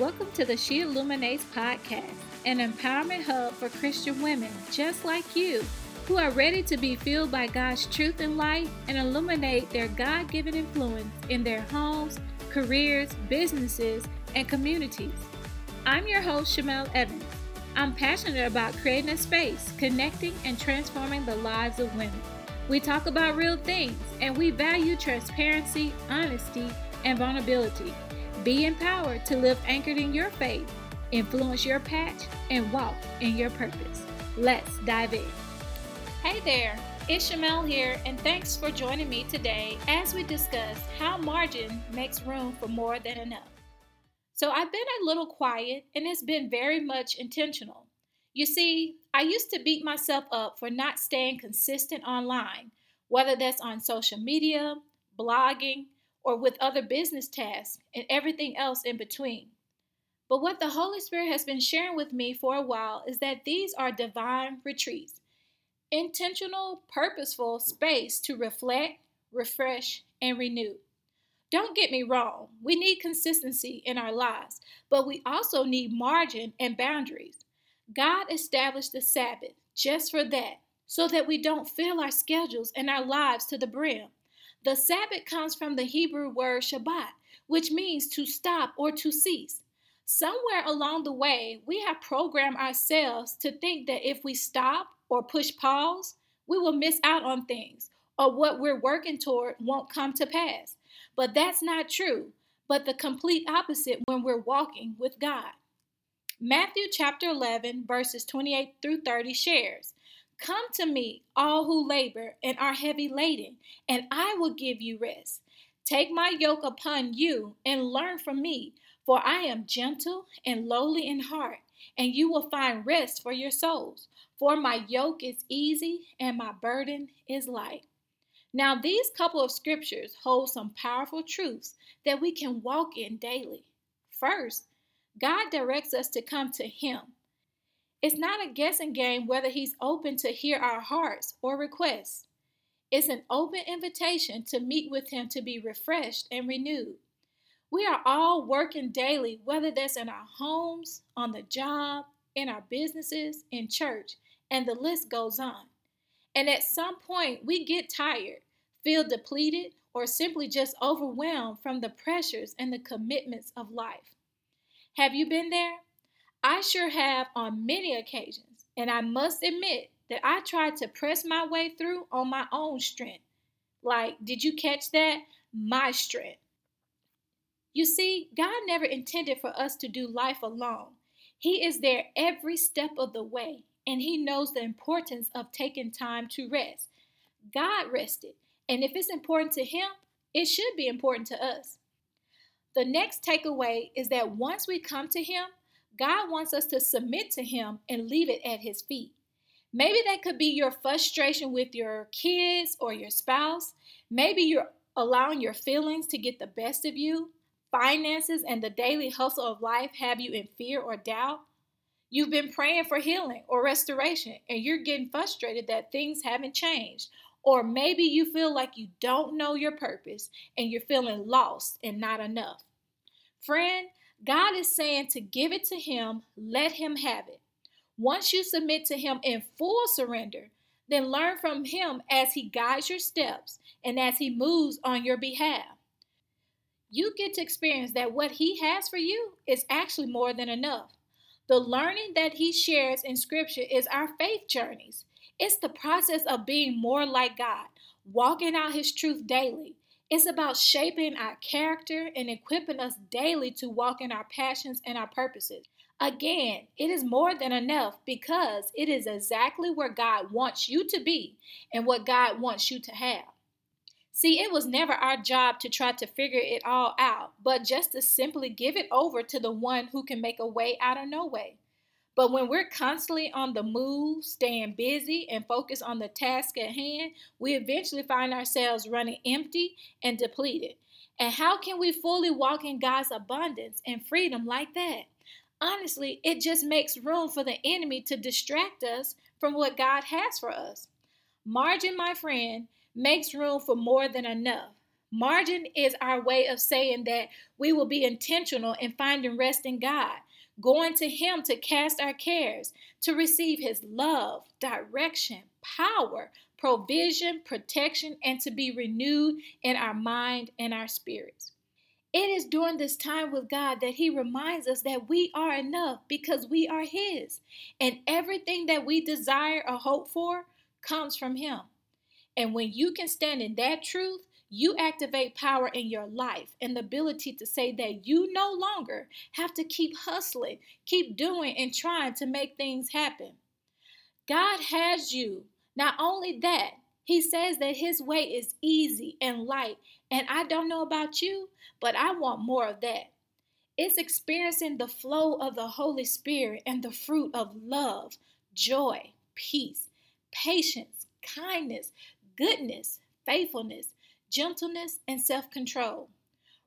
Welcome to the She Illuminates podcast, an empowerment hub for Christian women just like you who are ready to be filled by God's truth and light and illuminate their God given influence in their homes, careers, businesses, and communities. I'm your host, Shamel Evans. I'm passionate about creating a space, connecting, and transforming the lives of women. We talk about real things, and we value transparency, honesty, and vulnerability. Be empowered to live anchored in your faith, influence your patch, and walk in your purpose. Let's dive in. Hey there, it's Shamel here, and thanks for joining me today as we discuss how margin makes room for more than enough. So, I've been a little quiet, and it's been very much intentional. You see, I used to beat myself up for not staying consistent online, whether that's on social media, blogging, or with other business tasks, and everything else in between. But what the Holy Spirit has been sharing with me for a while is that these are divine retreats intentional, purposeful space to reflect, refresh, and renew. Don't get me wrong, we need consistency in our lives, but we also need margin and boundaries. God established the Sabbath just for that, so that we don't fill our schedules and our lives to the brim. The Sabbath comes from the Hebrew word Shabbat, which means to stop or to cease. Somewhere along the way, we have programmed ourselves to think that if we stop or push pause, we will miss out on things or what we're working toward won't come to pass. But that's not true, but the complete opposite when we're walking with God. Matthew chapter 11, verses 28 through 30 shares Come to me, all who labor and are heavy laden, and I will give you rest. Take my yoke upon you and learn from me, for I am gentle and lowly in heart, and you will find rest for your souls. For my yoke is easy and my burden is light. Now, these couple of scriptures hold some powerful truths that we can walk in daily. First, God directs us to come to Him. It's not a guessing game whether He's open to hear our hearts or requests. It's an open invitation to meet with Him to be refreshed and renewed. We are all working daily, whether that's in our homes, on the job, in our businesses, in church, and the list goes on. And at some point, we get tired, feel depleted, or simply just overwhelmed from the pressures and the commitments of life. Have you been there? I sure have on many occasions, and I must admit that I tried to press my way through on my own strength. Like, did you catch that? My strength. You see, God never intended for us to do life alone. He is there every step of the way, and He knows the importance of taking time to rest. God rested, and if it's important to Him, it should be important to us. The next takeaway is that once we come to Him, God wants us to submit to Him and leave it at His feet. Maybe that could be your frustration with your kids or your spouse. Maybe you're allowing your feelings to get the best of you. Finances and the daily hustle of life have you in fear or doubt. You've been praying for healing or restoration and you're getting frustrated that things haven't changed. Or maybe you feel like you don't know your purpose and you're feeling lost and not enough. Friend, God is saying to give it to Him, let Him have it. Once you submit to Him in full surrender, then learn from Him as He guides your steps and as He moves on your behalf you get to experience that what He has for you is actually more than enough. The learning that He shares in Scripture is our faith journeys. It's the process of being more like God, walking out His truth daily. It's about shaping our character and equipping us daily to walk in our passions and our purposes. Again, it is more than enough because it is exactly where God wants you to be and what God wants you to have. See, it was never our job to try to figure it all out, but just to simply give it over to the one who can make a way out of no way. But when we're constantly on the move, staying busy, and focused on the task at hand, we eventually find ourselves running empty and depleted. And how can we fully walk in God's abundance and freedom like that? Honestly, it just makes room for the enemy to distract us from what God has for us. Margin, my friend, makes room for more than enough. Margin is our way of saying that we will be intentional in finding rest in God, going to Him to cast our cares, to receive His love, direction, power, provision, protection, and to be renewed in our mind and our spirits. It is during this time with God that He reminds us that we are enough because we are His, and everything that we desire or hope for comes from Him. And when you can stand in that truth, you activate power in your life and the ability to say that you no longer have to keep hustling, keep doing, and trying to make things happen. God has you. Not only that, He says that His way is easy and light. And I don't know about you, but I want more of that. It's experiencing the flow of the Holy Spirit and the fruit of love, joy, peace, patience, kindness, goodness, faithfulness gentleness, and self control.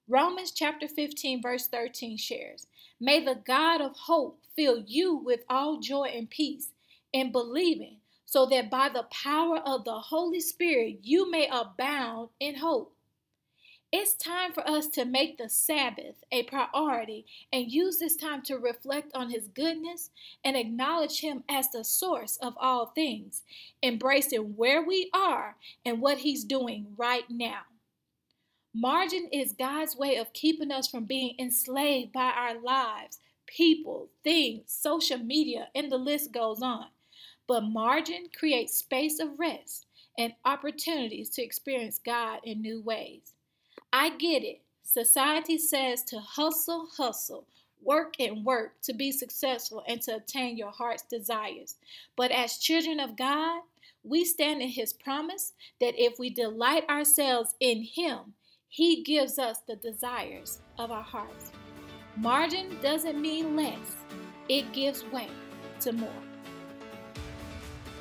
Romans chapter 15, verse 13 shares May the God of hope fill you with all joy and peace in believing, so that by the power of the Holy Spirit you may abound in hope. It's time for us to make the Sabbath a priority and use this time to reflect on His goodness and acknowledge Him as the source of all things, embracing where we are and what He's doing right now. Margin is God's way of keeping us from being enslaved by our lives, people, things, social media, and the list goes on. But margin creates space of rest and opportunities to experience God in new ways. I get it. Society says to hustle, hustle, work and work to be successful and to obtain your heart's desires. But as children of God, we stand in His promise that if we delight ourselves in Him, He gives us the desires of our hearts. Margin doesn't mean less, it gives way to more.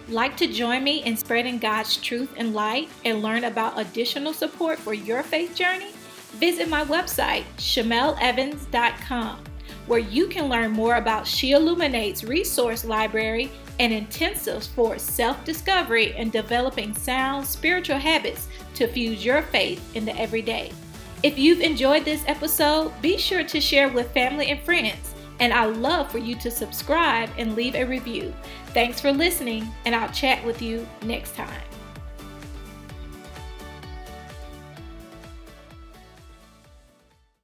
Like to join me in spreading God's truth and light and learn about additional support for your faith journey? Visit my website, shamelevans.com, where you can learn more about She Illuminates resource library and intensives for self discovery and developing sound spiritual habits to fuse your faith in the everyday. If you've enjoyed this episode, be sure to share with family and friends and I'd love for you to subscribe and leave a review. Thanks for listening, and I'll chat with you next time.